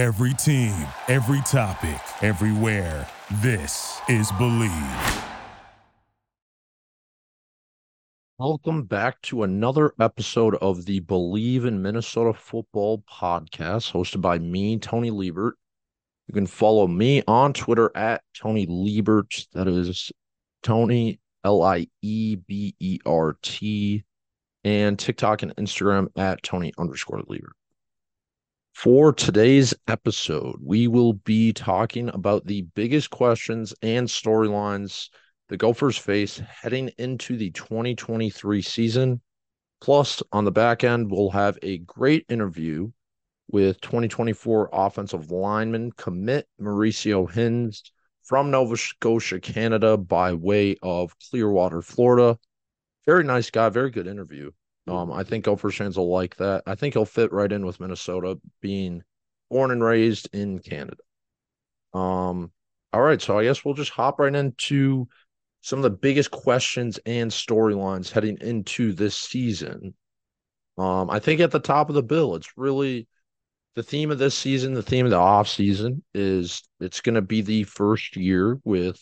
Every team, every topic, everywhere. This is Believe. Welcome back to another episode of the Believe in Minnesota Football podcast, hosted by me, Tony Liebert. You can follow me on Twitter at Tony Liebert. That is Tony L I E B E R T, and TikTok and Instagram at Tony underscore Liebert. For today's episode, we will be talking about the biggest questions and storylines the Gophers face heading into the 2023 season. Plus, on the back end, we'll have a great interview with 2024 offensive lineman commit Mauricio Hinds from Nova Scotia, Canada, by way of Clearwater, Florida. Very nice guy, very good interview. Um, I think Gophers fans will like that. I think he'll fit right in with Minnesota, being born and raised in Canada. Um, all right, so I guess we'll just hop right into some of the biggest questions and storylines heading into this season. Um, I think at the top of the bill, it's really the theme of this season, the theme of the off season is it's going to be the first year with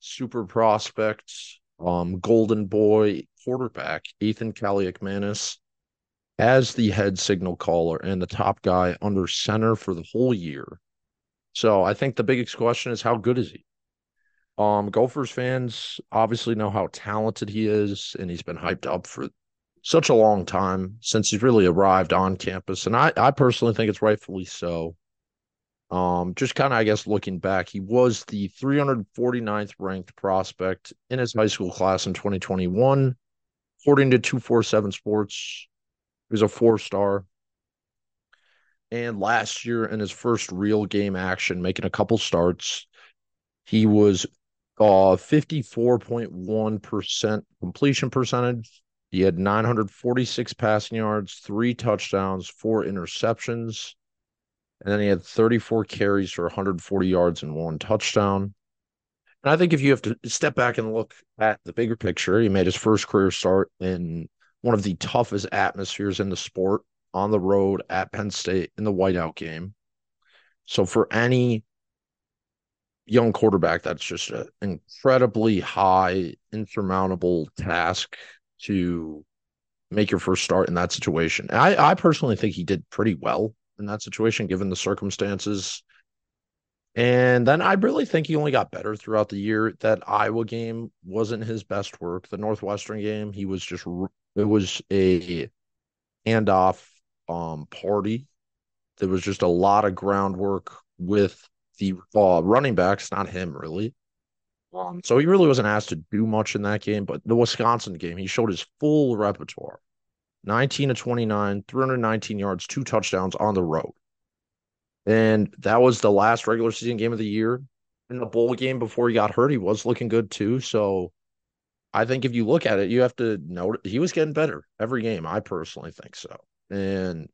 super prospects, um, golden boy quarterback Athan Kaliakmanis as the head signal caller and the top guy under center for the whole year. So I think the biggest question is how good is he? Um, Gophers fans obviously know how talented he is, and he's been hyped up for such a long time since he's really arrived on campus. And I, I personally think it's rightfully so. Um, just kind of, I guess, looking back, he was the 349th ranked prospect in his high school class in 2021. According to 247 Sports, he was a four star. And last year, in his first real game action, making a couple starts, he was uh 54.1% completion percentage. He had 946 passing yards, three touchdowns, four interceptions. And then he had 34 carries for 140 yards and one touchdown. And I think if you have to step back and look at the bigger picture, he made his first career start in one of the toughest atmospheres in the sport on the road at Penn State in the whiteout game. So for any young quarterback, that's just an incredibly high, insurmountable task to make your first start in that situation. I, I personally think he did pretty well in that situation, given the circumstances. And then I really think he only got better throughout the year. That Iowa game wasn't his best work. The Northwestern game, he was just it was a handoff um party. There was just a lot of groundwork with the uh, running backs, not him really. Um, so he really wasn't asked to do much in that game. But the Wisconsin game, he showed his full repertoire 19 to 29, 319 yards, two touchdowns on the road. And that was the last regular season game of the year. In the bowl game before he got hurt, he was looking good too. So I think if you look at it, you have to note he was getting better every game. I personally think so. And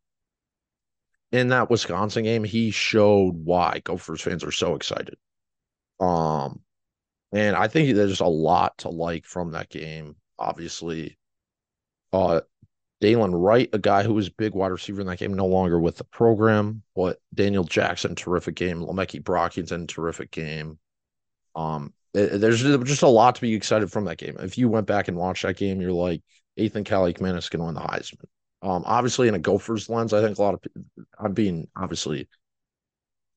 in that Wisconsin game, he showed why Gophers fans are so excited. Um, and I think there's a lot to like from that game. Obviously, uh, Dylan Wright, a guy who was big wide receiver in that game, no longer with the program. But Daniel Jackson, terrific game. Le'Meke Brockington, terrific game. Um, it, there's just a lot to be excited from that game. If you went back and watched that game, you're like, Athan Kaliakmanis can win the Heisman. Um, obviously, in a Gophers lens, I think a lot of I'm being obviously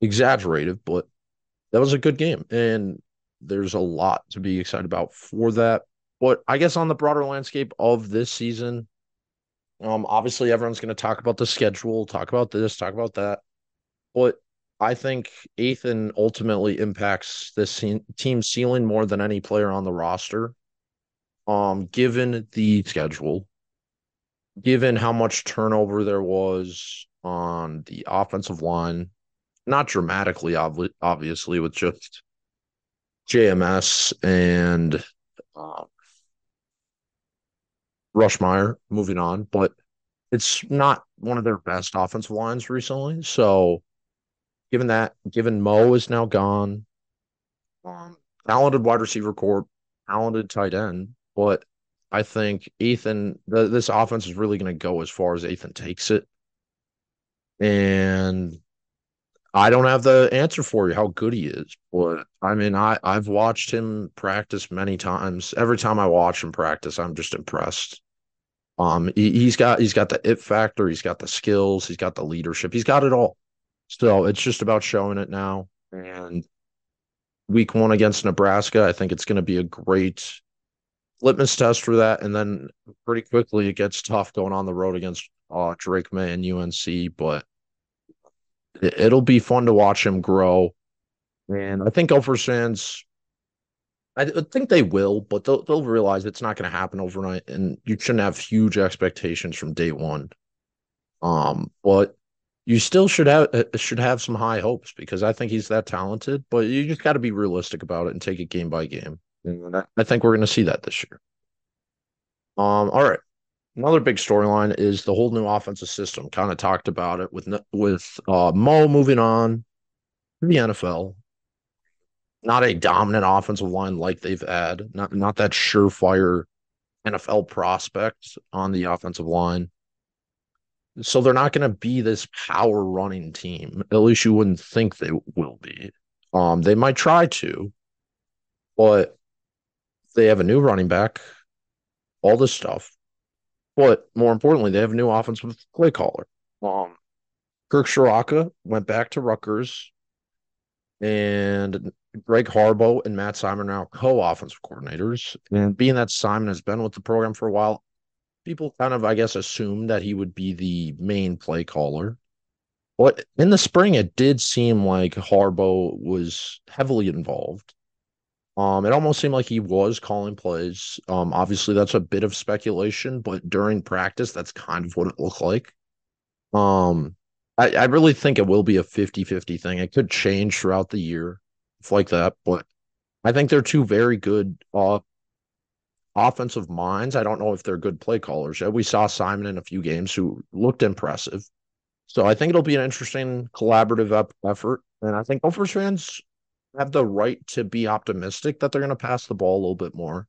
exaggerated, but that was a good game, and there's a lot to be excited about for that. But I guess on the broader landscape of this season, um, obviously everyone's going to talk about the schedule, talk about this, talk about that, but I think Athan ultimately impacts this team ceiling more than any player on the roster. Um, given the schedule, given how much turnover there was on the offensive line, not dramatically, ob- obviously, with just JMS and uh, Ruschmeyer moving on, but it's not one of their best offensive lines recently. So, given that, given Mo is now gone, um, talented wide receiver corps, talented tight end, but I think Athan, the, this offense is really going to go as far as Athan takes it. And I don't have the answer for you how good he is, but I mean, I I've watched him practice many times. Every time I watch him practice, I'm just impressed. Um, he, has got he's got the it factor, he's got the skills, he's got the leadership, he's got it all. So it's just about showing it now. And week one against Nebraska, I think it's going to be a great litmus test for that. And then pretty quickly, it gets tough going on the road against uh, Drake Maye and UNC, but it, will be fun to watch him grow. And I think Gophers fans, I think they will, but they'll, they'll realize it's not going to happen overnight, and you shouldn't have huge expectations from day one. Um, but you still should have uh, should have some high hopes because I think he's that talented. But you just got to be realistic about it and take it game by game. And I think we're going to see that this year. Um, all right. Another big storyline is the whole new offensive system. Kind of talked about it with with uh, Mo moving on to the NFL. Not a dominant offensive line like they've had. Not not that surefire NFL prospect on the offensive line. So they're not going to be this power running team. At least you wouldn't think they will be. Um, they might try to, but they have a new running back, all this stuff. But more importantly, they have a new offensive play caller. Um, Kirk Ciarrocca went back to Rutgers, and Greg Harbaugh and Matt Simon are now co-offensive coordinators. And being that Simon has been with the program for a while, people kind of, I guess, assumed that he would be the main play caller. But in the spring, it did seem like Harbaugh was heavily involved. Um, it almost seemed like he was calling plays. Um, obviously that's a bit of speculation, but during practice, that's kind of what it looked like. Um, I, I really think it will be a 50-50 thing. It could change throughout the year, like that, but I think they're two very good uh offensive minds. I don't know if they're good play callers. We saw Simon in a few games who looked impressive. So I think it'll be an interesting collaborative effort. And I think Gophers fans have the right to be optimistic that they're going to pass the ball a little bit more.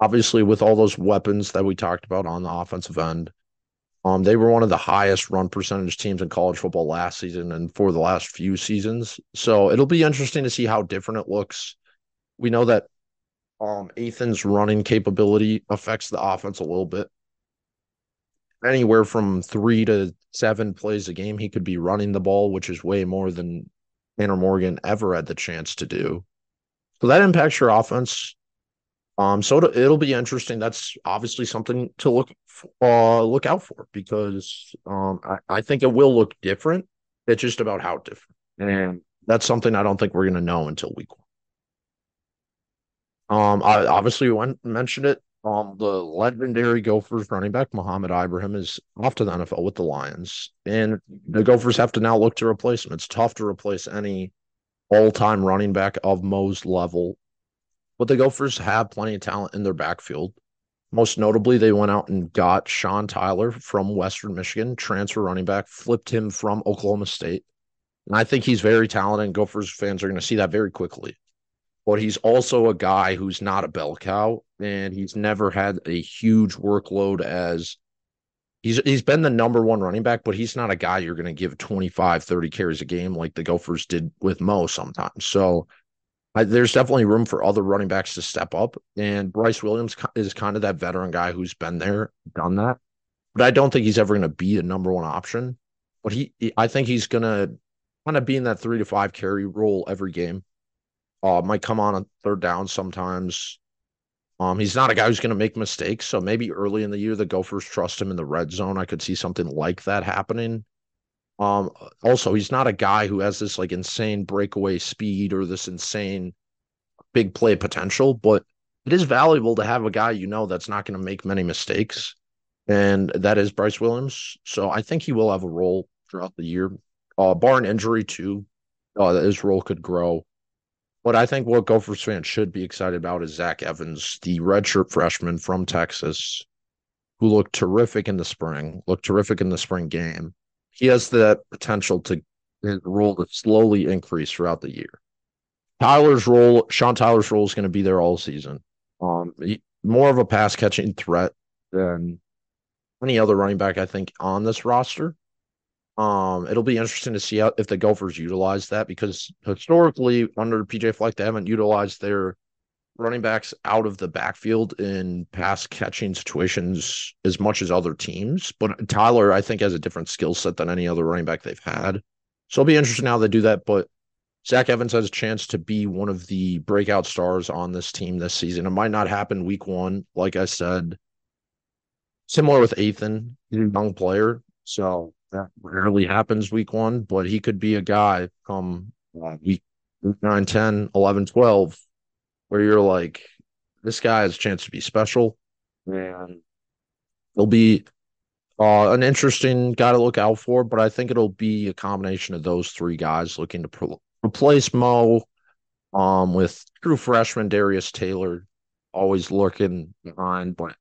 Obviously, with all those weapons that we talked about on the offensive end, um, they were one of the highest run percentage teams in college football last season and for the last few seasons. So it'll be interesting to see how different it looks. We know that um, Athan's running capability affects the offense a little bit. Anywhere from three to seven plays a game, he could be running the ball, which is way more than Tanner Morgan ever had the chance to do. So that impacts your offense. Um, so it'll, be interesting. That's obviously something to look uh, look out for because um, I, I think it will look different. It's just about how different, and that's something I don't think we're going to know until week one. Um, I obviously went mentioned it. Um, the legendary Gophers running back Mohamed Ibrahim is off to the NFL with the Lions, and the Gophers have to now look to replace him. It's tough to replace any all-time running back of Mo's level, but the Gophers have plenty of talent in their backfield. Most notably, they went out and got Sean Tyler from Western Michigan, transfer running back, flipped him from Oklahoma State. And I think he's very talented, Gophers fans are going to see that very quickly but he's also a guy who's not a bell cow and he's never had a huge workload as he's he's been the number one running back but he's not a guy you're going to give 25 30 carries a game like the gophers did with mo sometimes. So I, there's definitely room for other running backs to step up and bryce williams is kind of that veteran guy who's been there done that. But i don't think he's ever going to be a number one option but he i think he's going to kind of be in that three to five carry role every game uh, might come on a third down sometimes. Um, he's not a guy who's going to make mistakes. So maybe early in the year, the Gophers trust him in the red zone. I could see something like that happening. Um, also, he's not a guy who has this like insane breakaway speed or this insane big play potential, but it is valuable to have a guy you know that's not going to make many mistakes. And that is Bryce Williams. So I think he will have a role throughout the year. Uh, bar an injury, too, uh, his role could grow. But I think what Gophers fans should be excited about is Zach Evans, the redshirt freshman from Texas, who looked terrific in the spring, looked terrific in the spring game. He has the potential to his role to slowly increase throughout the year. Tyler's role, Sean Tyler's role is going to be there all season. Um, he, more of a pass catching threat than any other running back, I think, on this roster. Um, it'll be interesting to see how if the Gophers utilize that because historically under PJ Fleck they haven't utilized their running backs out of the backfield in pass catching situations as much as other teams. But Tyler, I think, has a different skill set than any other running back they've had. So it'll be interesting how they do that. But Zach Evans has a chance to be one of the breakout stars on this team this season. It might not happen week one, like I said. Similar with Athan, young player. So that rarely happens week one, but he could be a guy come uh, week 9, 10, 11, 12 where you're like, this guy has a chance to be special, and he'll be uh, an interesting guy to look out for. But I think it'll be a combination of those three guys looking to replace Mo, um, with true freshman Darius Taylor, always lurking behind. But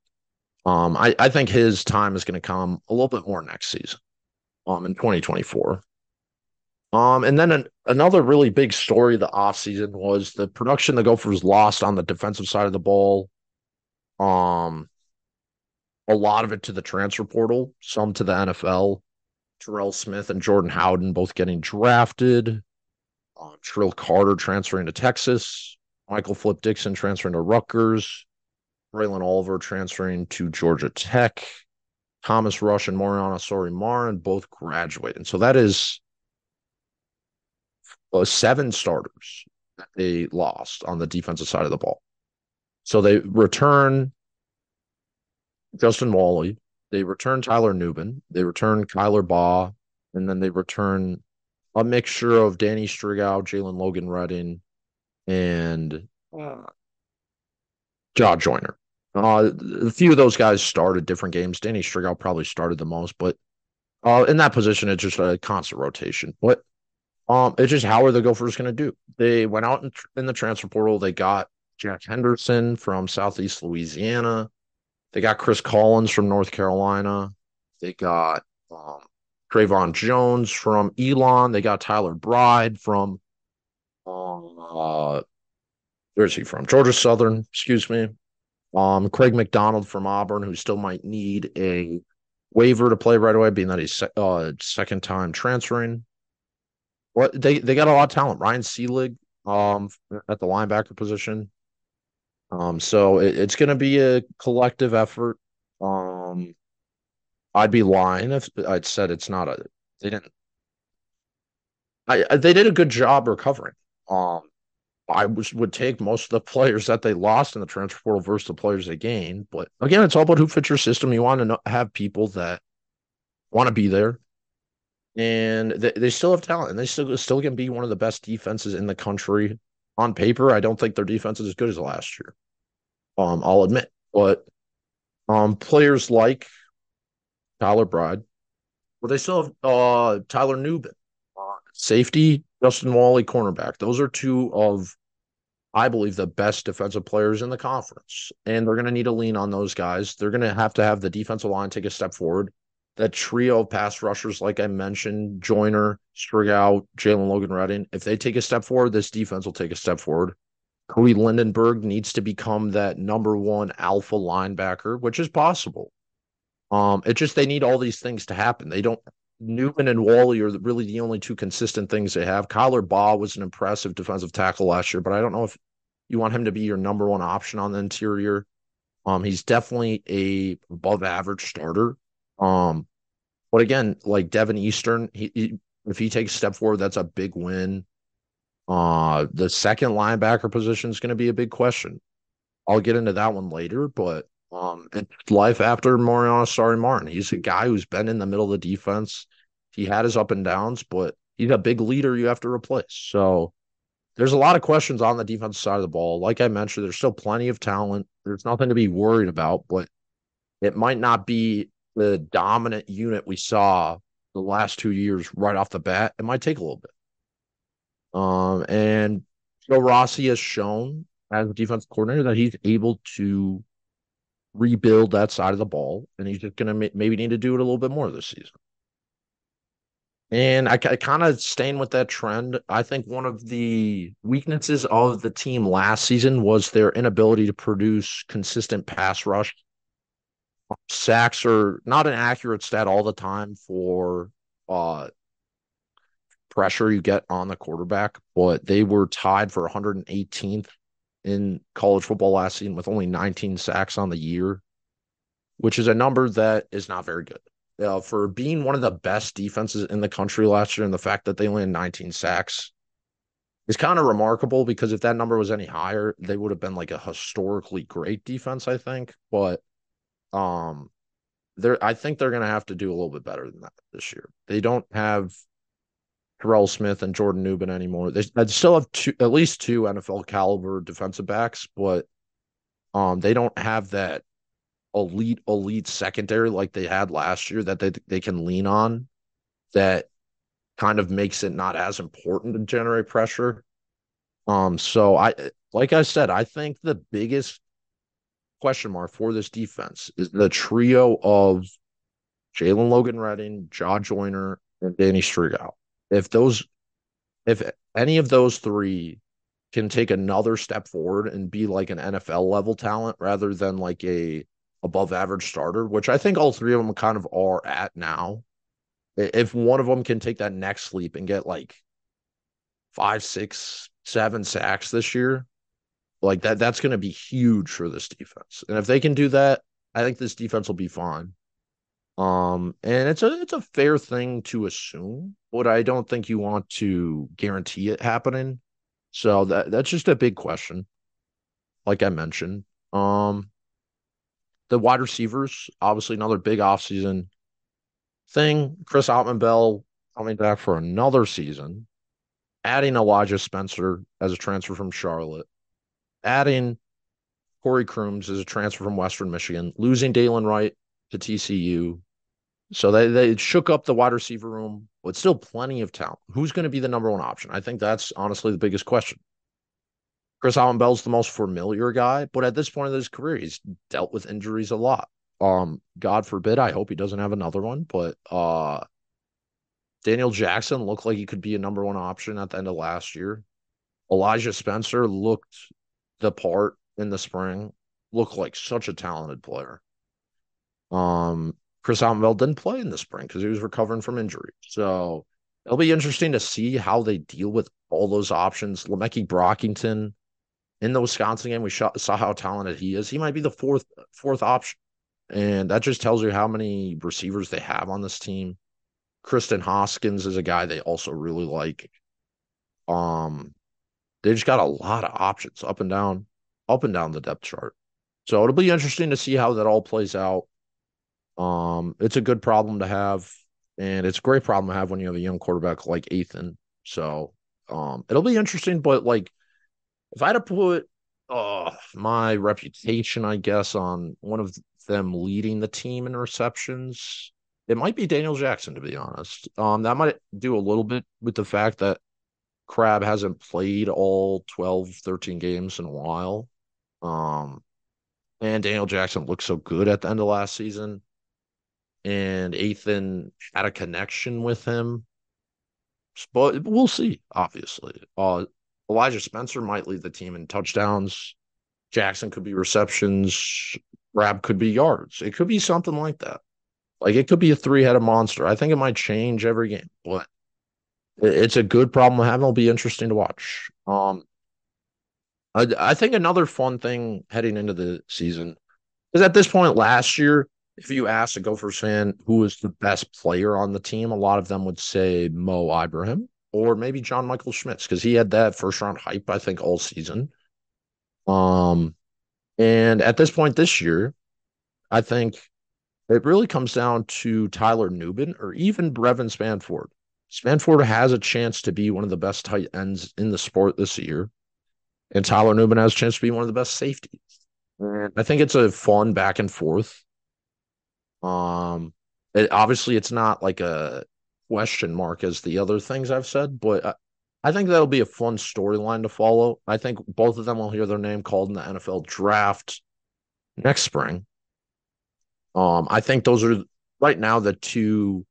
um, I, I think his time is going to come a little bit more next season, um, in 2024. Um, and then an, another really big story of the offseason was the production the Gophers lost on the defensive side of the ball. Um, a lot of it to the transfer portal, some to the NFL. Terrell Smith and Jordan Howden both getting drafted. Uh, Trill Carter transferring to Texas. Michael Flip Dixon transferring to Rutgers. Braelen Oliver transferring to Georgia Tech. Thomas Rush and Mariano Sori Marin both graduate. And So that is uh, seven starters that they lost on the defensive side of the ball. So they return Justin Walley, they return Tyler Nubin, they return Kyler Baugh, and then they return a mixture of Danny Striggow, Jalen Logan Redding, and uh, Jah Joyner. Uh, a few of those guys started different games. Danny Striggow probably started the most, but uh, in that position, it's just a constant rotation. But um, it's just how are the Gophers going to do? They went out in, in, the transfer portal. They got Jack Henderson from Southeast Louisiana. They got Chris Collins from North Carolina. They got um, Trayvon Jones from Elon. They got Tyler Bride from uh, where's he from? Georgia Southern, excuse me. Um, Craig McDonald from Auburn, who still might need a waiver to play right away, being that he's uh, second time transferring. Well, they they got a lot of talent. Ryan Seelig, um, at the linebacker position. Um, so it, it's going to be a collective effort. Um, I'd be lying if I'd said it's not a. They didn't. I they did a good job recovering. Um, I was, would take most of the players that they lost in the transfer portal versus the players they gained. But again, it's all about who fits your system. You want to know, have people that want to be there, and they, they still have talent, and they still still can be one of the best defenses in the country. On paper, I don't think their defense is as good as last year. Um, I'll admit, but um, players like Tyler Bride, well, they still have uh Tyler Nubin, uh, safety, Justin Walley, cornerback. Those are two of, I believe, the best defensive players in the conference, and they're going to need to lean on those guys. They're going to have to have the defensive line take a step forward that trio of pass rushers, like I mentioned, Joyner, Striggow, Jalen Logan Redding, if they take a step forward, this defense will take a step forward. Cody Lindenberg needs to become that number one alpha linebacker, which is possible. Um, it's just they need all these things to happen. They don't. Nubin and Walley are really the only two consistent things they have. Kyler Baugh was an impressive defensive tackle last year, but I don't know if you want him to be your number one option on the interior. Um, he's definitely a above average starter. Um, but again, like Deven Eastern, he, he, if he takes step forward, that's a big win. Uh, the second linebacker position is going to be a big question. I'll get into that one later, but um, it's life after Mariano Sori Martin. He's a guy who's been in the middle of the defense. He had his up and downs, but he's a big leader you have to replace. So there's a lot of questions on the defensive side of the ball. Like I mentioned, there's still plenty of talent. There's nothing to be worried about, but it might not be the dominant unit we saw the last two years right off the bat, it might take a little bit. Um, and Joe Rossi has shown as a defense coordinator that he's able to rebuild that side of the ball, and he's just going to maybe need to do it a little bit more this season. And I, I kind of staying with that trend. I think one of the weaknesses of the team last season was their inability to produce consistent pass rush sacks are not an accurate stat all the time for uh, pressure you get on the quarterback, but they were tied for 118th in college football last season with only 19 sacks on the year, which is a number that is not very good. For being one of the best defenses in the country last year, and the fact that they only had 19 sacks is kind of remarkable because if that number was any higher, they would have been like a historically great defense, I think. But um, they're I think they're going to have to do a little bit better than that this year. They don't have Terrell Smith and Jordan Newman anymore. They i still have two, at least two NFL caliber defensive backs, but um, they don't have that elite elite secondary like they had last year that they they can lean on. That kind of makes it not as important to generate pressure. Um, so I like I said, I think the biggest question mark for this defense is the trio of Jalen Logan Redding, Jah Joyner, and Danny Striggow if those if any of those three can take another step forward and be like an NFL level talent rather than like a above average starter, which I think all three of them kind of are at now. If one of them can take that next leap and get like five, six, seven sacks this year, like that, that's going to be huge for this defense. And if they can do that, I think this defense will be fine. Um, and it's a it's a fair thing to assume, but I don't think you want to guarantee it happening. So that that's just a big question. Like I mentioned. Um the wide receivers, obviously another big offseason thing. Chris Autman-Bell coming back for another season, adding Elijah Spencer as a transfer from Charlotte, adding Corey Crooms as a transfer from Western Michigan, losing Dylan Wright to TCU, so they, they shook up the wide receiver room, but still plenty of talent. Who's going to be the number one option? I think that's honestly the biggest question. Chris Allen Bell's the most familiar guy, but at this point in his career, he's dealt with injuries a lot. Um, God forbid, I hope he doesn't have another one, but uh Daniel Jackson looked like he could be a number one option at the end of last year. Elijah Spencer looked the part in the spring, looked like such a talented player. Um, Chris Autman-Bell didn't play in the spring because he was recovering from injury. So it'll be interesting to see how they deal with all those options. Le'Meke Brockington in the Wisconsin game, we saw how talented he is. He might be the fourth fourth option, and that just tells you how many receivers they have on this team. Kristen Hoskins is a guy they also really like. Um, they just got a lot of options up and down, up and down the depth chart. So it'll be interesting to see how that all plays out. Um, it's a good problem to have, and it's a great problem to have when you have a young quarterback like Athan. So um, it'll be interesting, but like if I had to put uh, my reputation, I guess, on one of them leading the team in receptions, it might be Daniel Jackson, to be honest. Um, that might do a little bit with the fact that Crab hasn't played all 12, 13 games in a while. Um, and Daniel Jackson looked so good at the end of last season and Athan had a connection with him. But we'll see, obviously. Uh, Elijah Spencer might lead the team in touchdowns. Jackson could be receptions. Rab could be yards. It could be something like that. Like it could be a three headed monster. I think it might change every game, but it's a good problem to have. It'll be interesting to watch. Um, I, I think another fun thing heading into the season is at this point last year, if you ask a Gophers fan who was the best player on the team, a lot of them would say Mo Ibrahim or maybe John Michael Schmitz because he had that first round hype, I think, all season. Um, and at this point this year, I think it really comes down to Tyler Nubin or even Brevyn Spann-Ford. Spann-Ford has a chance to be one of the best tight ends in the sport this year, and Tyler Nubin has a chance to be one of the best safeties. And I think it's a fun back and forth. Um, it, obviously, it's not like a question mark as the other things I've said, but I, I think that'll be a fun storyline to follow. I think both of them will hear their name called in the NFL draft next spring. Um, I think those are right now the two.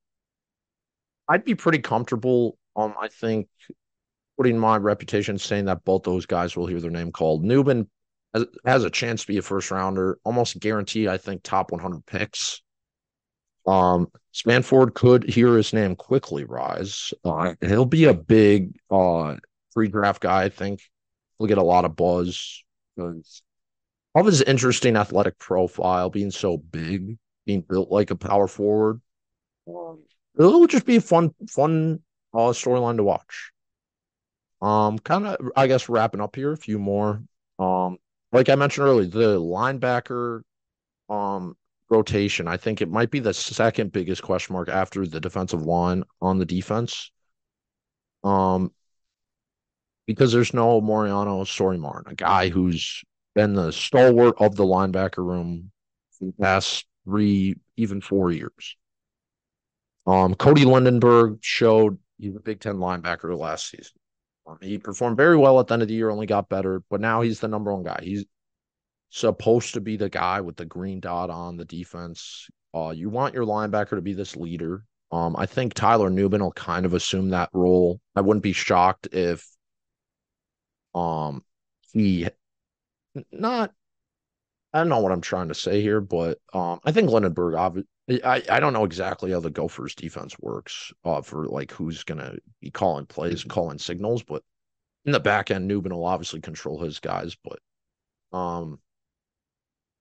I'd be pretty comfortable. Um, I think putting my reputation saying that both those guys will hear their name called. Nubin has, has a chance to be a first rounder, almost guaranteed. I think top 100 picks. Um, Spann-Ford could hear his name quickly rise. Uh, he'll be a big uh free draft guy, I think. He'll get a lot of buzz because of his interesting athletic profile, being so big, being built like a power forward. Um, it'll just be a fun, fun uh, storyline to watch. Um, kind of, I guess, wrapping up here, a few more. Um, like I mentioned earlier, the linebacker um rotation, I think it might be the second biggest question mark after the defensive line on the defense. Um, because there's no Mariano Sori-Martin, a guy who's been the stalwart of the linebacker room for the past three, even four years. Um, Cody Lindenberg showed he's a Big Ten linebacker last season. Um, he performed very well at the end of the year, only got better, but now he's the number one guy. He's supposed to be the guy with the green dot on the defense. Uh, you want your linebacker to be this leader. Um, I think Tyler Nubin will kind of assume that role. I wouldn't be shocked if um he not I don't know what I'm trying to say here, but um I think Lindenberg I I don't know exactly how the Gophers defense works uh for like who's gonna be calling plays, calling signals, but in the back end, Nubin will obviously control his guys, but um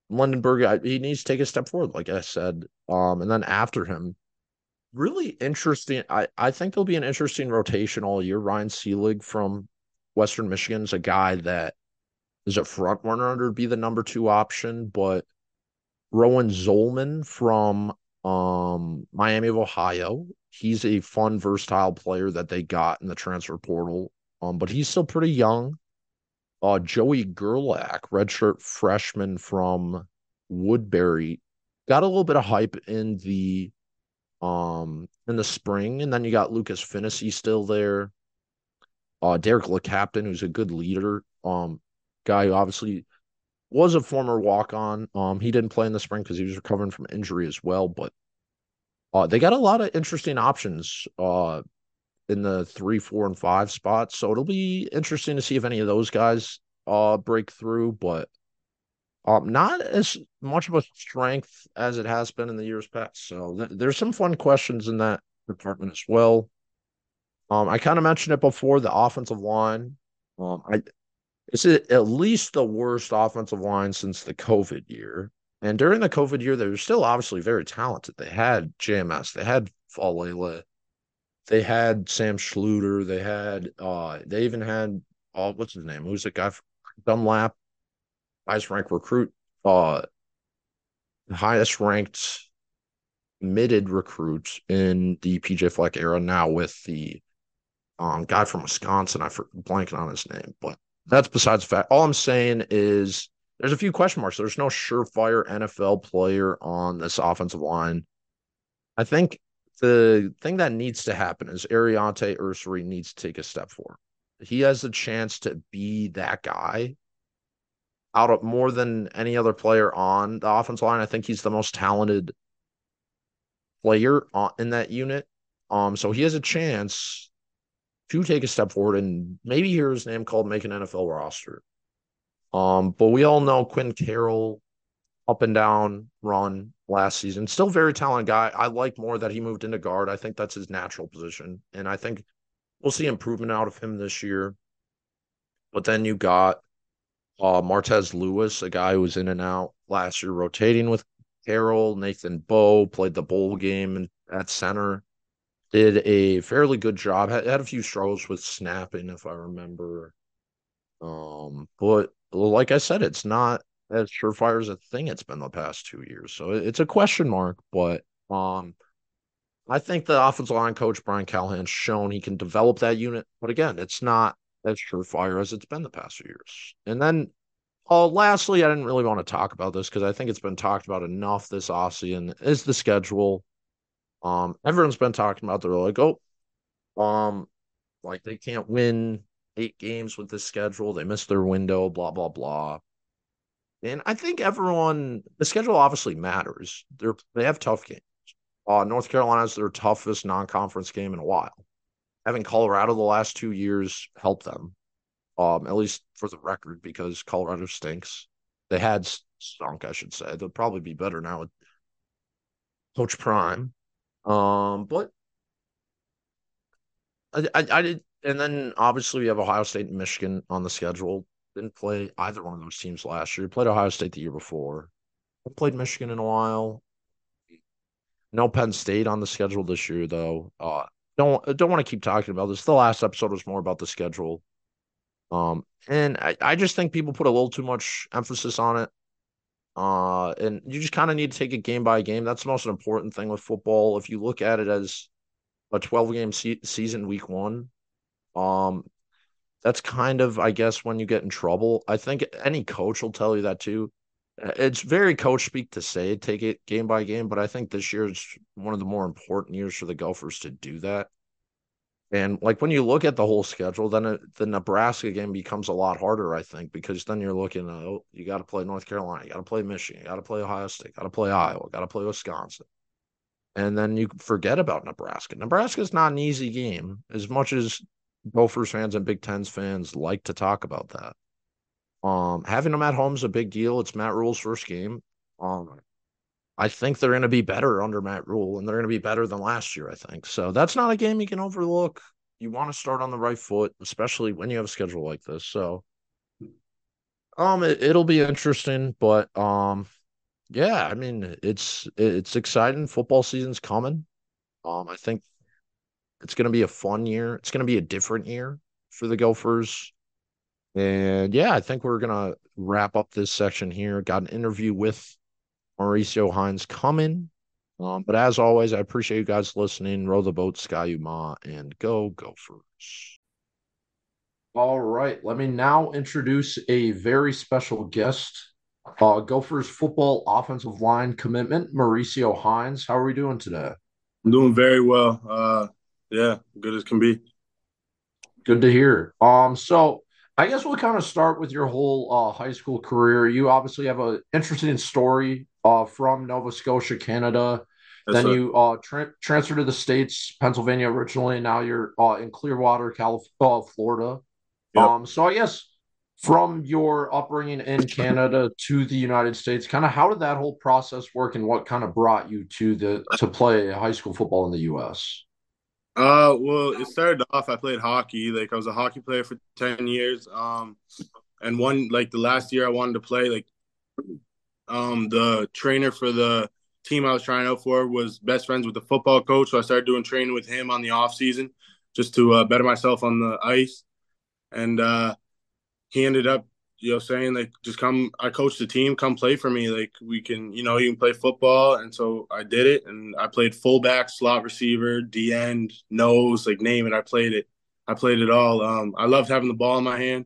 Lindenberg, he needs to take a step forward, like I said. Um, and then after him, really interesting. I, I think there'll be an interesting rotation all year. Ryan Seelig from Western Michigan is a guy that is a front runner to be the number two option, but Rowan Zollman from um, Miami of Ohio, he's a fun, versatile player that they got in the transfer portal. Um, but he's still pretty young uh, Joey Gerlach, redshirt freshman from Woodbury, got a little bit of hype in the um in the spring, and then you got Lucas Phinisee still there. Uh, Derek LeCaptain, who's a good leader, um, guy who obviously was a former walk on. Um, he didn't play in the spring because he was recovering from injury as well, but uh, they got a lot of interesting options. Uh, in the three, four, and five spots. So it'll be interesting to see if any of those guys uh break through, but um not as much of a strength as it has been in the years past. So th- there's some fun questions in that department as well. Um, I kind of mentioned it before the offensive line. Um, I it's at least the worst offensive line since the COVID year. And during the COVID year, they were still obviously very talented. They had JMS, they had Faalele, they had Sam Schlueter. They had uh they even had oh what's his name? Who's the guy Dunlap, highest ranked recruit, uh highest ranked mid recruit in the PJ Fleck era now with the um guy from Wisconsin. I for blanking on his name, but that's besides the fact. All I'm saying is there's a few question marks. There's no surefire NFL player on this offensive line. I think the thing that needs to happen is Aireontae Ersery needs to take a step forward. He has a chance to be that guy out of more than any other player on the offense line. I think he's the most talented player on, in that unit. Um, so he has a chance to take a step forward and maybe hear his name called make an NFL roster. Um, but we all know Quinn Carroll up and down run last season. Still very talented guy. I like more that he moved into guard. I think that's his natural position. And I think we'll see improvement out of him this year. But then you got uh, Martez Lewis, a guy who was in and out last year, rotating with Carroll. Nathan Boe played the bowl game at center. Did a fairly good job. Had, had a few struggles with snapping, if I remember. Um, but like I said, it's not as surefire as a thing it's been the past two years. So it's a question mark, but um, I think the offensive line coach Brian Callahan's shown he can develop that unit, but again, it's not as surefire as it's been the past few years. And then, uh, lastly, I didn't really want to talk about this because I think it's been talked about enough this offseason is the schedule. Um, everyone's been talking about they're like, oh, um, like they can't win eight games with this schedule. They missed their window, blah blah blah. And I think everyone, the schedule obviously matters. They're they have tough games. Uh, North Carolina's their toughest non-conference game in a while. Having Colorado the last two years helped them, um, at least for the record, because Colorado stinks. They had stunk, I should say. They'll probably be better now. With Coach Prime. Um, but I, I, I did, and then obviously we have Ohio State and Michigan on the schedule. Didn't play either one of those teams last year. Played Ohio State the year before. Played Michigan in a while. No Penn State on the schedule this year, though. Uh, don't don't want to keep talking about this. The last episode was more about the schedule. Um, and I, I just think people put a little too much emphasis on it. Uh, and you just kind of need to take it game by game. That's the most important thing with football. If you look at it as a 12 game se- season, week one, um, that's kind of, I guess, when you get in trouble. I think any coach will tell you that too. Uh, it's very coach speak to say take it game by game, but I think this year is one of the more important years for the Gophers to do that. And like when you look at the whole schedule, then it, the Nebraska game becomes a lot harder, I think, because then you're looking, oh, you got to play North Carolina, you got to play Michigan, you got to play Ohio State, got to play Iowa, got to play Wisconsin. And then you forget about Nebraska. Nebraska is not an easy game, as much as Gophers fans and Big Tens fans like to talk about that. Um, having them at home is a big deal. It's Matt Rhule's first game. Um, I think they're going to be better under Matt Rule, and they're going to be better than last year. I think so. That's not a game you can overlook. You want to start on the right foot, especially when you have a schedule like this. So, um, it, it'll be interesting, but um, yeah, I mean, it's it's exciting. Football season's coming. Um, I think it's going to be a fun year. It's going to be a different year for the Gophers. And yeah, I think we're going to wrap up this section here. Got an interview with Mauricio Hinds coming. Um, but as always, I appreciate you guys listening. Row the boat, Ski-U-Mah, and go Gophers. All right, let me now introduce a very special guest, uh, Gophers football offensive line commitment, Mauricio Hinds. How are we doing today? I'm doing very well. Uh, yeah, good as can be. Good to hear. Um, so I guess we'll kind of start with your whole uh, high school career. You obviously have an interesting story uh, from Nova Scotia, Canada. That's then you uh, tra- transferred to the states, Pennsylvania originally. And now you're uh, in Clearwater, California, uh, Florida. Yep. Um, so I guess from your upbringing in Canada to the United States, kind of how did that whole process work, and what kind of brought you to the to play high school football in the U.S. Uh, well, it started off. I played hockey. Like I was a hockey player for ten years. Um, and one like the last year I wanted to play, like um, the trainer for the team I was trying out for was best friends with the football coach, so I started doing training with him on the off season just to uh, better myself on the ice. And uh, he ended up, you know, saying like, just come. I coached the team, come play for me. Like we can, you know, you can play football. And so I did it, and I played fullback, slot receiver, D end, nose, like name it. I played it. I played it all. Um, I loved having the ball in my hand.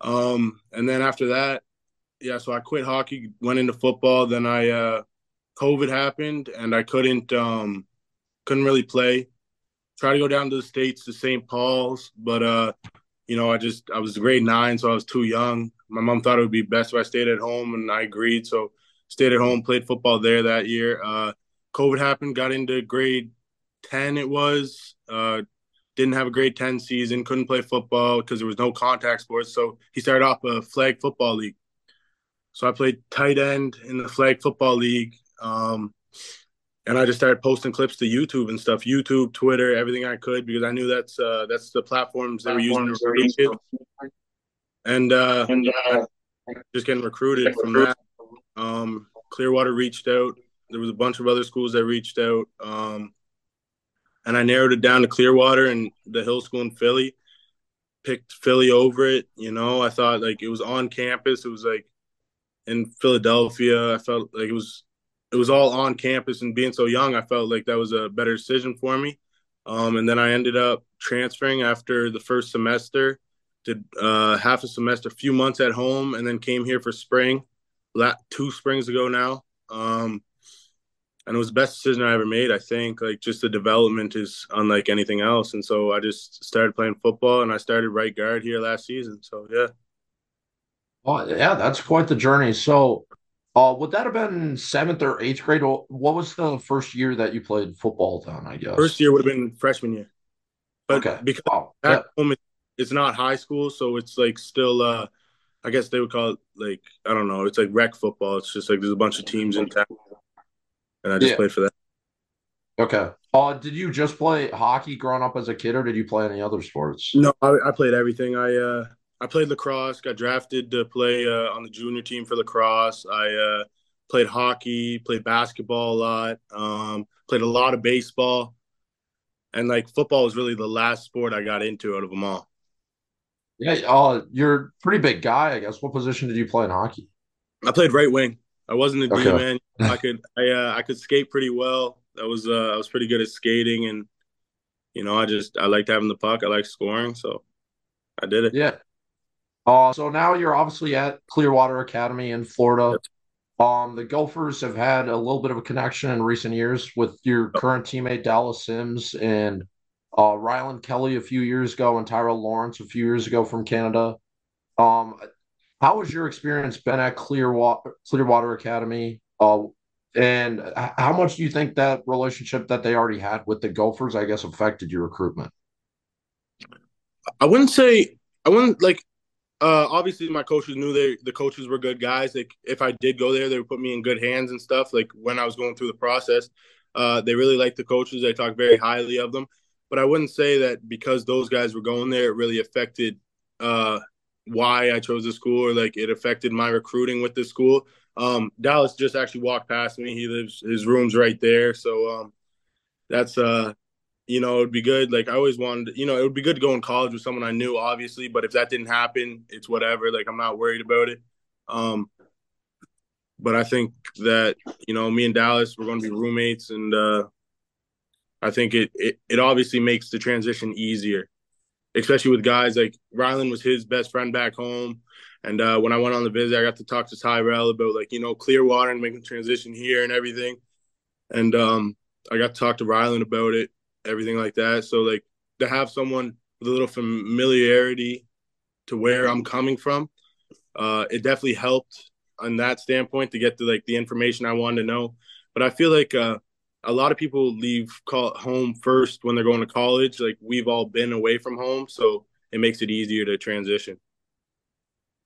Um, and then after that, yeah, so I quit hockey, went into football. Then I uh, COVID happened, and I couldn't um, couldn't really play. Try to go down to the states to St. Paul's, but uh, you know, I just I was grade nine, so I was too young. My mom thought it would be best if I stayed at home, and I agreed. So stayed at home, played football there that year. Uh, COVID happened, got into grade ten. It was uh, didn't have a grade ten season, couldn't play football because there was no contact sports. So he started off a flag football league. So I played tight end in the flag football league. Um, and I just started posting clips to YouTube and stuff, YouTube, Twitter, everything I could because I knew that's uh, that's the platforms they were using to recruit And, uh, and uh, just getting recruited from that. Um, Clearwater reached out. There was a bunch of other schools that reached out. Um, and I narrowed it down to Clearwater and the Hill School in Philly. Picked Philly over it. You know, I thought like it was on campus. It was like in Philadelphia. I felt like it was it was all on campus, and being so young, I felt like that was a better decision for me. Um, and then I ended up transferring after the first semester, did uh, half a semester, a few months at home, and then came here for spring, two springs ago now. Um, and it was the best decision I ever made. I think like just the development is unlike anything else, and so I just started playing football, and I started right guard here last season. So yeah. Oh yeah, that's quite the journey. So, uh, would that have been seventh or eighth grade? What was the first year that you played football then? I guess first year would have been freshman year. But okay. because oh, back yeah. home it's not high school, so it's like still. uh I guess they would call it like I don't know. It's like rec football. It's just like there's a bunch of teams in town. and I just Yeah. played for that. Okay. Uh, did you just play hockey growing up as a kid, or did you play any other sports? No, I, I played everything. I uh, I played lacrosse. Got drafted to play uh, on the junior team for lacrosse. I uh, played hockey. Played basketball a lot. Um, played a lot of baseball, and like football was really the last sport I got into out of them all. Yeah. Uh, you're a pretty big guy, I guess. What position did you play in hockey? I played right wing. I wasn't a Okay. man. I could I uh, I could skate pretty well. That was uh, I was pretty good at skating, and you know I just I liked having the puck. I liked scoring, so I did it. Yeah. Uh, so now you're obviously at Clearwater Academy in Florida. Um, the Gophers have had a little bit of a connection in recent years with your current teammate Dallas Sims and uh, Ryland Kelly a few years ago and Tyrell Lawrence a few years ago from Canada. Um, how has your experience been at Clearwater Clearwater Academy? Uh, and how much do you think that relationship that they already had with the Gophers, I guess, affected your recruitment? I wouldn't say I wouldn't like. Uh, obviously, my coaches knew they the coaches were good guys. Like if I did go there, they would put me in good hands and stuff. Like when I was going through the process, uh, they really liked the coaches. They talked very highly of them. But I wouldn't say that because those guys were going there, it really affected uh, why I chose the school or like it affected my recruiting with the school. Um, Dallas just actually walked past me. He lives his room's right there, so um, that's uh you know, it would be good. Like I always wanted, you know, it would be good to go in college with someone I knew, obviously. But if that didn't happen, it's whatever. Like I'm not worried about it. Um, but I think that you know, me and Dallas, we're going to be roommates, and uh, I think it, it it obviously makes the transition easier, especially with guys like Ryland was his best friend back home. And uh, when I went on the visit, I got to talk to Tyrell about like you know Clearwater and making transition here and everything. And um, I got to talk to Ryland about it everything like that. So like to have someone with a little familiarity to where I'm coming from, uh, it definitely helped on that standpoint to get to like the information I wanted to know. But I feel like uh, a lot of people leave call home first when they're going to college. Like we've all been away from home, so it makes it easier to transition.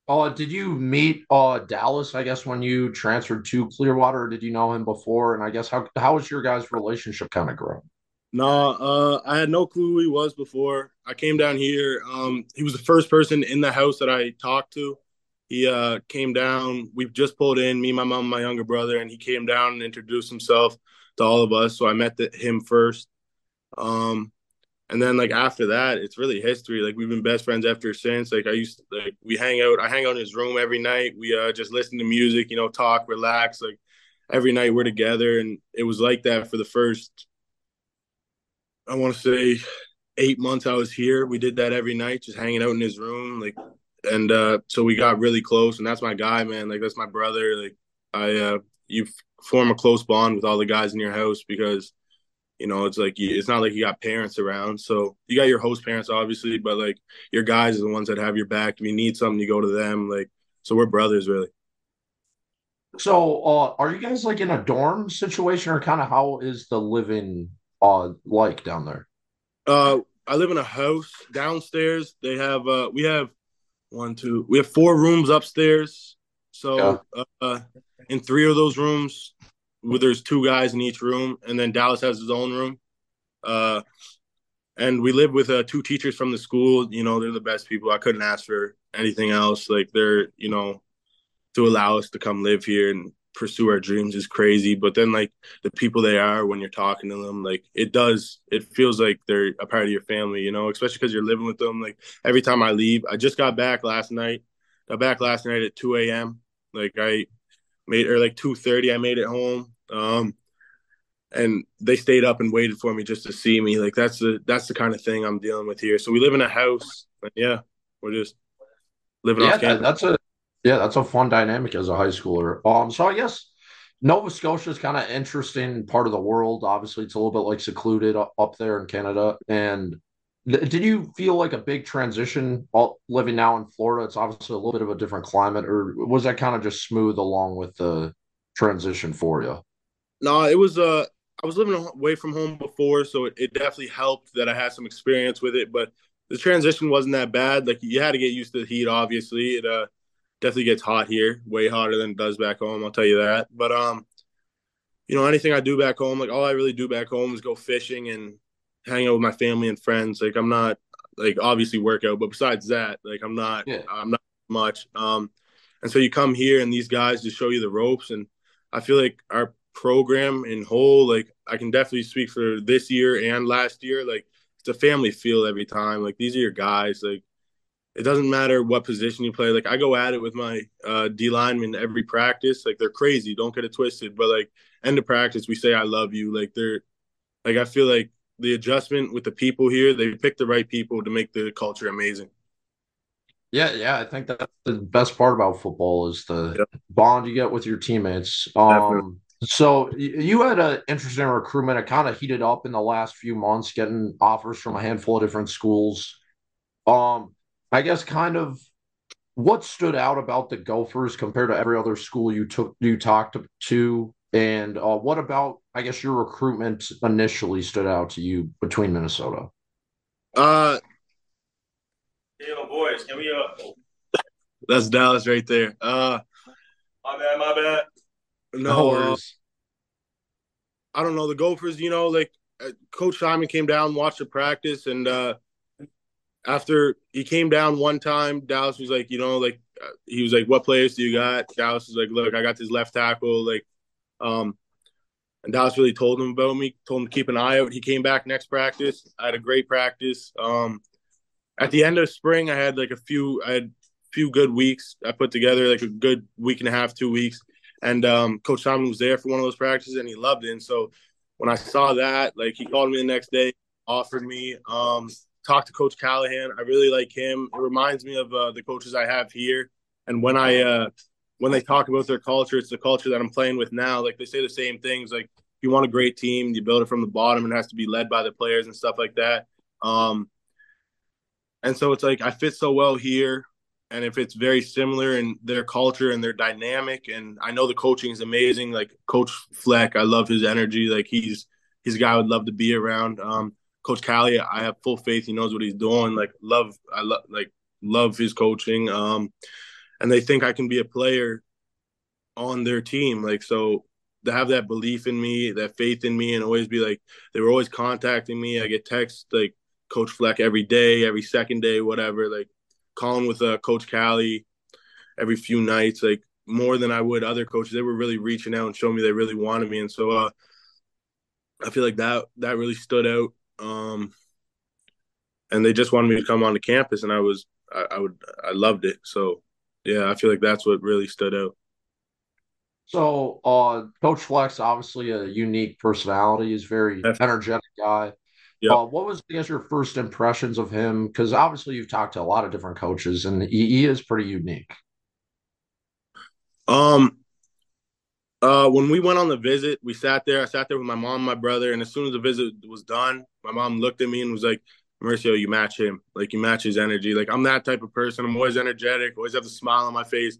Uh, did you meet uh Dallas, I guess, when you transferred to Clearwater, did you know him before? And I guess how how was your guys' relationship kind of growing? No, uh, I had no clue who he was before. I came down here. Um, he was the first person in the house that I talked to. He uh, came down. We just pulled in, me, my mom, my younger brother, and he came down and introduced himself to all of us. So I met the, him first. Um, and then like after that, it's really history. Like we've been best friends after since. Like I used to, like we hang out. I hang out in his room every night. We uh, just listen to music, you know, talk, relax. Like every night we're together, and it was like that for the first I want to say eight months I was here. We did that every night, just hanging out in his room, like, and uh, so we got really close. And that's my guy, man. Like that's my brother. Like I, uh, you form a close bond with all the guys in your house because, you know, it's like it's not like you got parents around. So you got your host parents, obviously, but like your guys are the ones that have your back. If you need something, you go to them. Like so, we're brothers, really. So, uh, are you guys like in a dorm situation, or kind of how is the living uh like down there? Uh, I live in a house downstairs. They have uh, we have one, two, we have four rooms upstairs. So uh, in three of those rooms, well, there's two guys in each room, and then Dallas has his own room. Uh, and we live with uh, two teachers from the school. You know, they're the best people. I couldn't ask for anything else. Like they're, you know, to allow us to come live here and pursue our dreams is crazy. But then like the people they are when you're talking to them, like it does, it feels like they're a part of your family, you know, especially because you're living with them. Like every time I leave, I just got back last night. Got back last night at 2 a.m. Like I made or like 2:30, I made it home. Um and they stayed up and waited for me just to see me. Like that's the that's the kind of thing I'm dealing with here. So we live in a house. Yeah, we're just living Yeah, off campus. that's a yeah, that's a fun dynamic as a high schooler. Um, so I guess Nova Scotia is kind of interesting part of the world. Obviously, it's a little bit like secluded up, there in Canada. And th- did you feel like a big transition while living now in Florida? It's obviously a little bit of a different climate, or was that kind of just smooth along with the transition for you? No, it was uh I was living away from home before, so it, it definitely helped that I had some experience with it, but the transition wasn't that bad. Like you had to get used to the heat, obviously. It uh definitely gets hot here, way hotter than it does back home, I'll tell you that. But um you know, anything I do back home, like all I really do back home is go fishing and hang out with my family and friends. Like I'm not like obviously workout, but besides that, like I'm not yeah. I'm not much. Um, and so you come here and these guys just show you the ropes, and I feel like our program in whole, like I can definitely speak for this year and last year, like it's a family feel every time. Like these are your guys, like it doesn't matter what position you play. Like I go at it with my uh, D linemen every practice. Like they're crazy. Don't get it twisted. But like end of practice, we say I love you. Like they're like I feel like the adjustment with the people here, they picked the right people to make the culture amazing. Yeah, yeah, I think that's the best part about football is the yep. bond you get with your teammates. Um, so you had an interesting recruitment. It kind of heated up in the last few months, getting offers from a handful of different schools. Um, I guess kind of what stood out about the Gophers compared to every other school you took you talked to, and uh, what about I guess your recruitment initially stood out to you between Minnesota? Uh, yo, boys, can we uh? That's Dallas right there. Uh, my bad, my bad. No, uh, I don't know the Gophers. You know, like uh, Coach Simon came down, watched the practice, and uh, after he came down one time, Dallas was like, you know, like uh, he was like, "What players do you got?" Dallas was like, "Look, I got this left tackle." Like, um, and Dallas really told him about me, told him to keep an eye out. He came back next practice. I had a great practice. Um, at the end of spring, I had like a few, I had a few good weeks. I put together like a good week and a half, two weeks, and um, Coach Simon was there for one of those practices, and he loved it. And so when I saw that, like he called me the next day, offered me. Um, talked to Coach Callahan. I really like him. It reminds me of uh, the coaches I have here. And when I uh, when they talk about their culture, it's the culture that I'm playing with now. Like they say the same things. Like you want a great team, you build it from the bottom, and it has to be led by the players and stuff like that. Um, and so it's like I fit so well here, and if it's very similar in their culture and their dynamic, and I know the coaching is amazing. Like Coach Fleck, I love his energy. Like he's he's a guy I would love to be around. Um, Coach Callie, I have full faith. He knows what he's doing. Like love, I love like love his coaching. Um, and they think I can be a player on their team. Like so, to have that belief in me, that faith in me, and always be like they were always contacting me. I get texts like Coach Fleck every day, every second day, whatever. Like calling with uh, Coach Callie every few nights, like more than I would other coaches. They were really reaching out and showing me they really wanted me, and so uh, I feel like that that really stood out um, and they just wanted me to come on the campus, and I was I, I would I loved it. So yeah, I feel like that's what really stood out. So, uh, Coach Fleck's, obviously a unique personality. He's very energetic guy. Yep. Uh, what was, I guess, your first impressions of him? Because obviously you've talked to a lot of different coaches, and he, he is pretty unique. Um, uh, when we went on the visit, we sat there. I sat there with my mom, my brother, and as soon as the visit was done, my mom looked at me and was like, "Mauricio, you match him. Like you match his energy. Like I'm that type of person. I'm always energetic. Always have a smile on my face.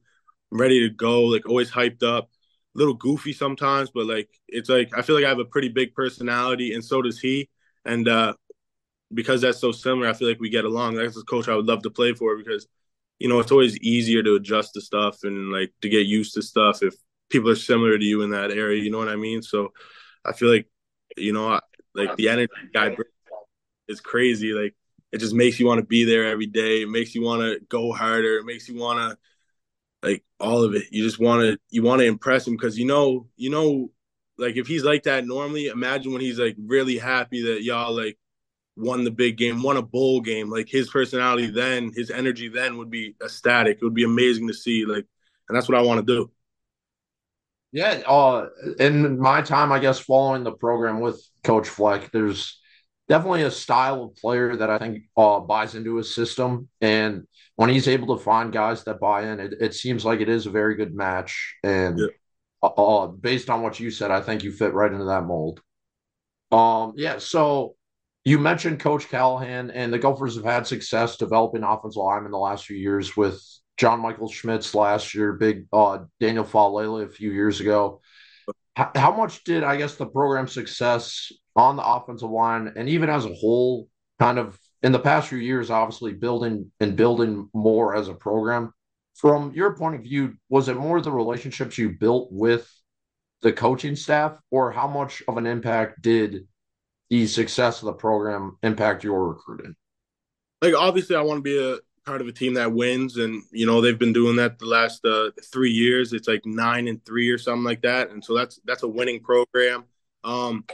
I'm ready to go. Like always hyped up. A little goofy sometimes, but like it's like I feel like I have a pretty big personality, and so does he. And uh, because that's so similar, I feel like we get along. That's the coach I would love to play for because you know it's always easier to adjust to stuff and like to get used to stuff if people are similar to you in that area. You know what I mean? So I feel like, you know, like the energy guy is crazy. Like it just makes you want to be there every day. It makes you want to go harder. It makes you want to like all of it. You just want to you want to impress him because you know you know like if he's like that normally, imagine when he's like really happy that y'all like won the big game, won a bowl game. Like his personality then, his energy then would be ecstatic. It would be amazing to see. Like, and that's what I want to do. Yeah, uh, in my time, I guess following the program with Coach Fleck, there's definitely a style of player that I think uh, buys into his system, and when he's able to find guys that buy in, it, it seems like it is a very good match. And yeah. uh, uh based on what you said, I think you fit right into that mold. Um, yeah. So you mentioned Coach Callahan, and the Gophers have had success developing offensive line in the last few years with John Michael Schmitz last year, big uh, Daniel Faalele a few years ago. How, how much did I guess the program success on the offensive line and even as a whole, kind of in the past few years, obviously building and building more as a program. From your point of view, was it more the relationships you built with the coaching staff, or how much of an impact did the success of the program impact your recruiting? Like obviously, I want to be a part of a team that wins, and you know they've been doing that the last uh, three years. It's like nine and three or something like that, and so that's that's a winning program. Um,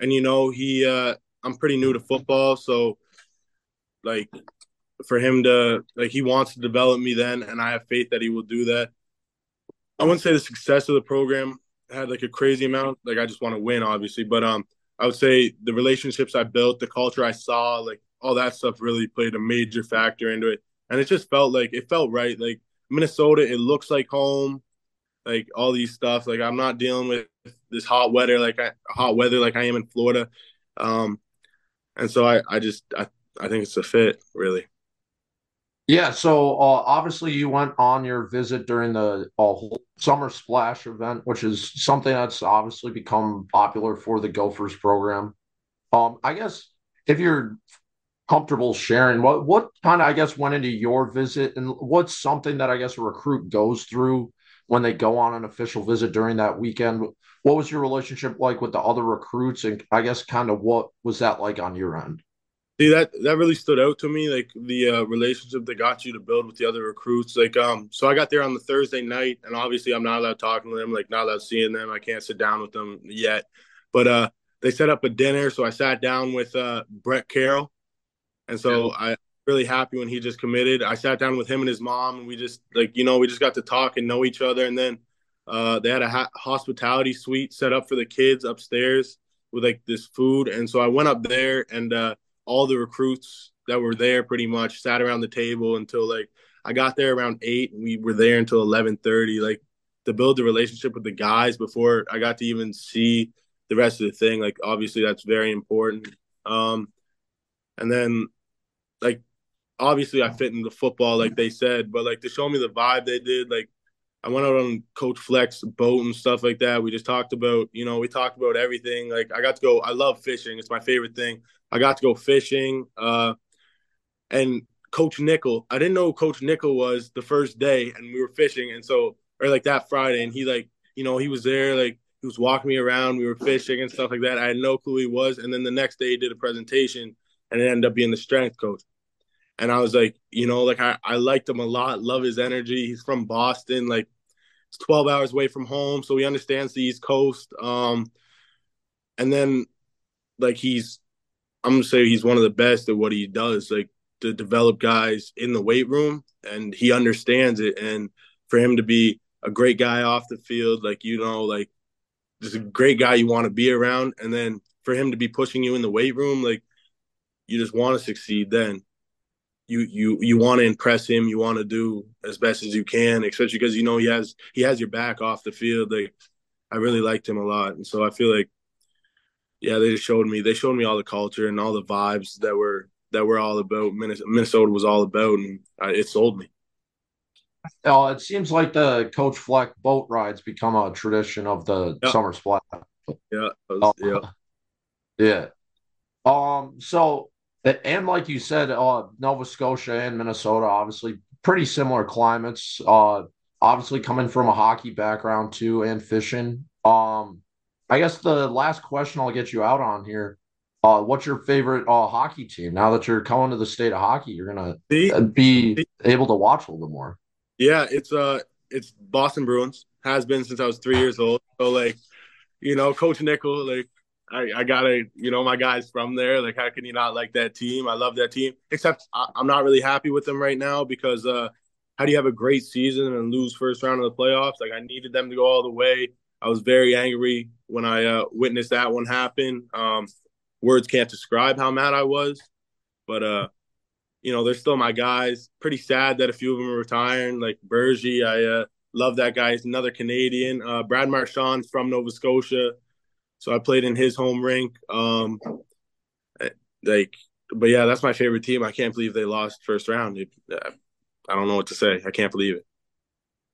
and you know he, uh, I'm pretty new to football, so like for him to like he wants to develop me then, and I have faith that he will do that. I wouldn't say the success of the program had like a crazy amount. Like I just want to win, obviously, but um, I would say the relationships I built, the culture I saw, like all that stuff really played a major factor into it. And it just felt like it felt right. Like Minnesota, it looks like home. Like all these stuff. Like I'm not dealing with this hot weather like I, hot weather like I am in Florida. Um, and so I, I just I, I think it's a fit really. Yeah, so uh, obviously you went on your visit during the uh, summer splash event, which is something that's obviously become popular for the Gophers program. Um, I guess if you're comfortable sharing, what what kind of I guess went into your visit, and what's something that I guess a recruit goes through when they go on an official visit during that weekend? What was your relationship like with the other recruits, and I guess kind of what was that like on your end? See that that really stood out to me, like the uh, relationship that got you to build with the other recruits. Like, um, so I got there on the Thursday night, and obviously I'm not allowed talking to them, like not allowed seeing them. I can't sit down with them yet, but uh, they set up a dinner, so I sat down with uh, Brett Carroll, and so yeah. I really happy when he just committed. I sat down with him and his mom, and we just like you know we just got to talk and know each other, and then uh, they had a ha- hospitality suite set up for the kids upstairs with like this food, and so I went up there and. Uh, all the recruits that were there pretty much sat around the table until like I got there around eight and we were there until eleven thirty. Like to build the relationship with the guys before I got to even see the rest of the thing. Like obviously that's very important. Um, and then like obviously I fit into football like they said, but like to show me the vibe they did, like I went out on Coach Fleck's boat and stuff like that. We just talked about, you know, we talked about everything. Like I got to go. I love fishing. It's my favorite thing. I got to go fishing. Uh, and Coach Nichol, I didn't know Coach Nichol was the first day, and we were fishing, and so or like that Friday, and he like, you know, he was there, like he was walking me around. We were fishing and stuff like that. I had no clue he was, and then the next day he did a presentation, and it ended up being the strength coach. And I was like, you know, like I, I liked him a lot, love his energy. He's from Boston, like it's 12 hours away from home, so he understands the East Coast. Um, and then like he's I'm gonna say he's one of the best at what he does, like to develop guys in the weight room, and he understands it. And for him to be a great guy off the field, like you know, like just a great guy you want to be around, and then for him to be pushing you in the weight room, like you just want to succeed. Then you you you want to impress him. You want to do as best as you can, especially because you know he has he has your back off the field. Like I really liked him a lot, and so I feel like yeah, they just showed me they showed me all the culture and all the vibes that were that were all about Minnesota was all about, and I, it sold me. Oh, it seems like the Coach Fleck boat rides become a tradition of the yep. summer splash. Yeah, was, yeah, yeah. Um, so and like you said, uh, Nova Scotia and Minnesota, obviously pretty similar climates. Uh, obviously coming from a hockey background too, and fishing. Um, I guess the last question I'll get you out on here. Uh, what's your favorite uh, hockey team? Now that you're coming to the state of hockey, you're gonna See? be See? able to watch a little bit more. Yeah, it's uh, it's Boston Bruins. Has been since I was three years old. So like, you know, Coach Nichol, like I, I gotta, you know, my guys from there. Like, how can you not like that team? I love that team. Except I, am not really happy with them right now because uh, how do you have a great season and lose first round of the playoffs? Like, I needed them to go all the way. I was very angry when I uh, witnessed that one happen. Um, words can't describe how mad I was, but uh, you know, they're still my guys. Pretty sad that a few of them are retiring. Like Bergie, I uh, love that guy. He's another Canadian. Uh, Brad Marchand's from Nova Scotia. So I played in his home rink. Um, like, but yeah, that's my favorite team. I can't believe they lost first round. I don't know what to say. I can't believe it.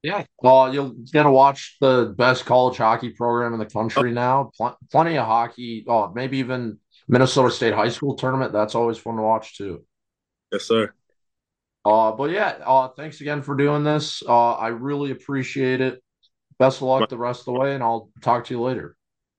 Yeah, well, you'll get to watch the best college hockey program in the country now. Pl- plenty of hockey. Oh, maybe even Minnesota State high school tournament. That's always fun to watch too. Yes, sir. Uh, but yeah, uh, thanks again for doing this. Uh, I really appreciate it. Best of luck the rest of the way, and I'll talk to you later.